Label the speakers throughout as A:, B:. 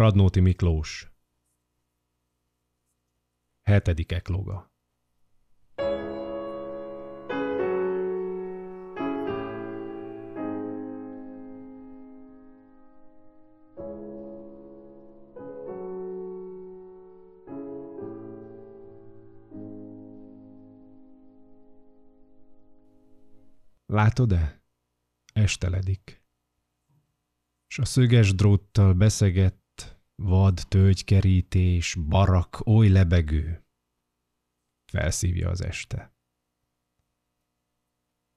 A: Radnóti Miklós Hetedik ekloga Látod-e? Esteledik. S a szöges dróttal beszegett, vad tölgykerítés, barak, oly lebegő. Felszívja az este.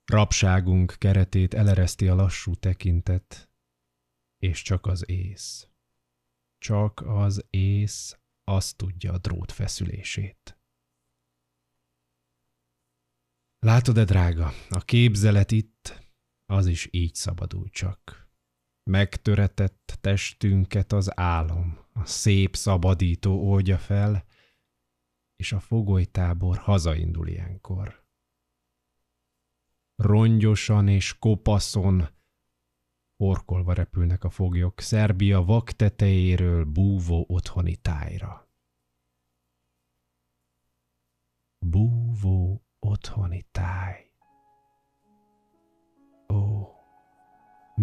A: Rabságunk keretét elereszti a lassú tekintet, és csak az ész. Csak az ész azt tudja a drót feszülését. Látod-e, drága, a képzelet itt, az is így szabadul csak. Megtöretett testünket az álom, a szép szabadító oldja fel, és a fogolytábor hazaindul ilyenkor. Rongyosan és kopaszon orkolva repülnek a foglyok Szerbia vak tetejéről búvó otthoni tájra. Búvó otthoni táj.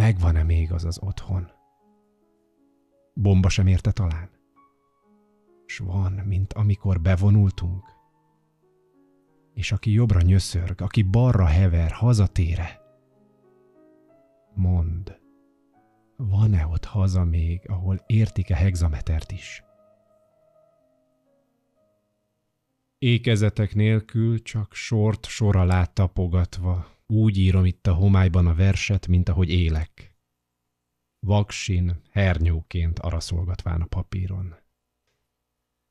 A: Megvan-e még az az otthon? Bomba sem érte talán? S van, mint amikor bevonultunk? És aki jobbra nyöszörg, aki balra hever, hazatére? Mond, van-e ott haza még, ahol értik-e hexametert is? Ékezetek nélkül csak sort sor alá tapogatva, úgy írom itt a homályban a verset, mint ahogy élek. Vaksin, hernyóként araszolgatván a papíron.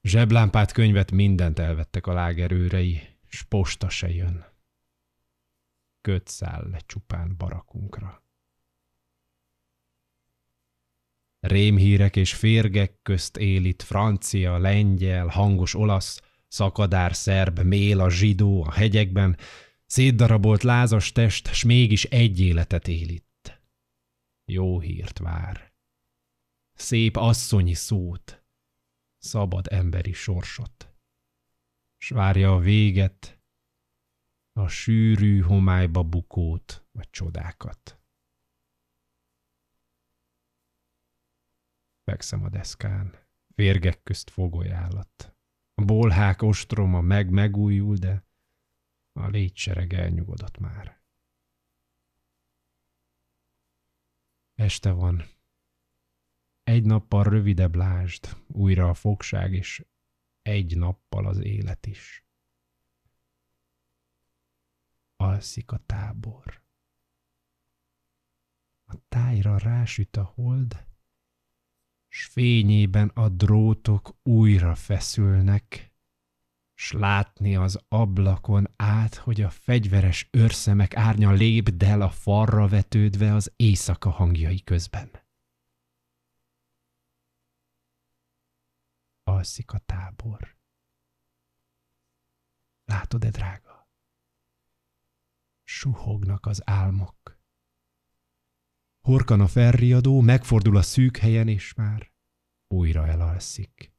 A: Zseblámpát, könyvet, mindent elvettek a lágerőrei, s posta se jön. Köt száll le csupán barakunkra. Rémhírek és férgek közt él itt francia, lengyel, hangos olasz, Szakadár szerb, mél a zsidó a hegyekben, szétdarabolt lázas test, s mégis egy életet él itt. Jó hírt vár. Szép asszonyi szót, szabad emberi sorsot. S várja a véget, a sűrű homályba bukót vagy csodákat. Fekszem a deszkán, férgek közt fogolyállat. A bolhák ostroma meg megújul, de a légysereg elnyugodott már. Este van. Egy nappal rövidebb lásd, újra a fogság, és egy nappal az élet is. Alszik a tábor. A tájra rásüt a hold, s fényében a drótok újra feszülnek, s látni az ablakon át, hogy a fegyveres őrszemek árnya lépdel a farra vetődve az éjszaka hangjai közben. Alszik a tábor. Látod-e, drága? Suhognak az álmok. Horkan a felriadó, megfordul a szűk helyen, és már újra elalszik.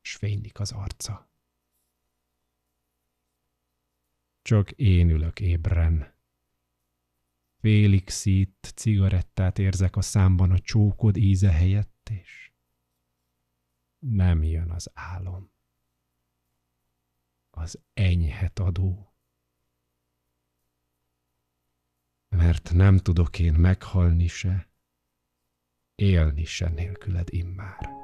A: S fénylik az arca. Csak én ülök ébren. Félig szít cigarettát érzek a számban a csókod íze helyett, és nem jön az álom. Az enyhet adó mert nem tudok én meghalni se, élni se nélküled immár.